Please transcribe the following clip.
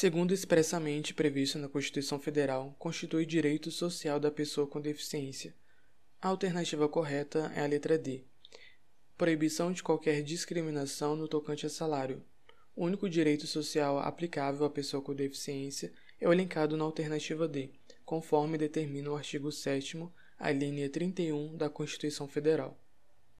segundo expressamente previsto na Constituição Federal, constitui direito social da pessoa com deficiência. A alternativa correta é a letra D. Proibição de qualquer discriminação no tocante a salário. O único direito social aplicável à pessoa com deficiência é o elencado na alternativa D, conforme determina o artigo 7 a linha 31 da Constituição Federal.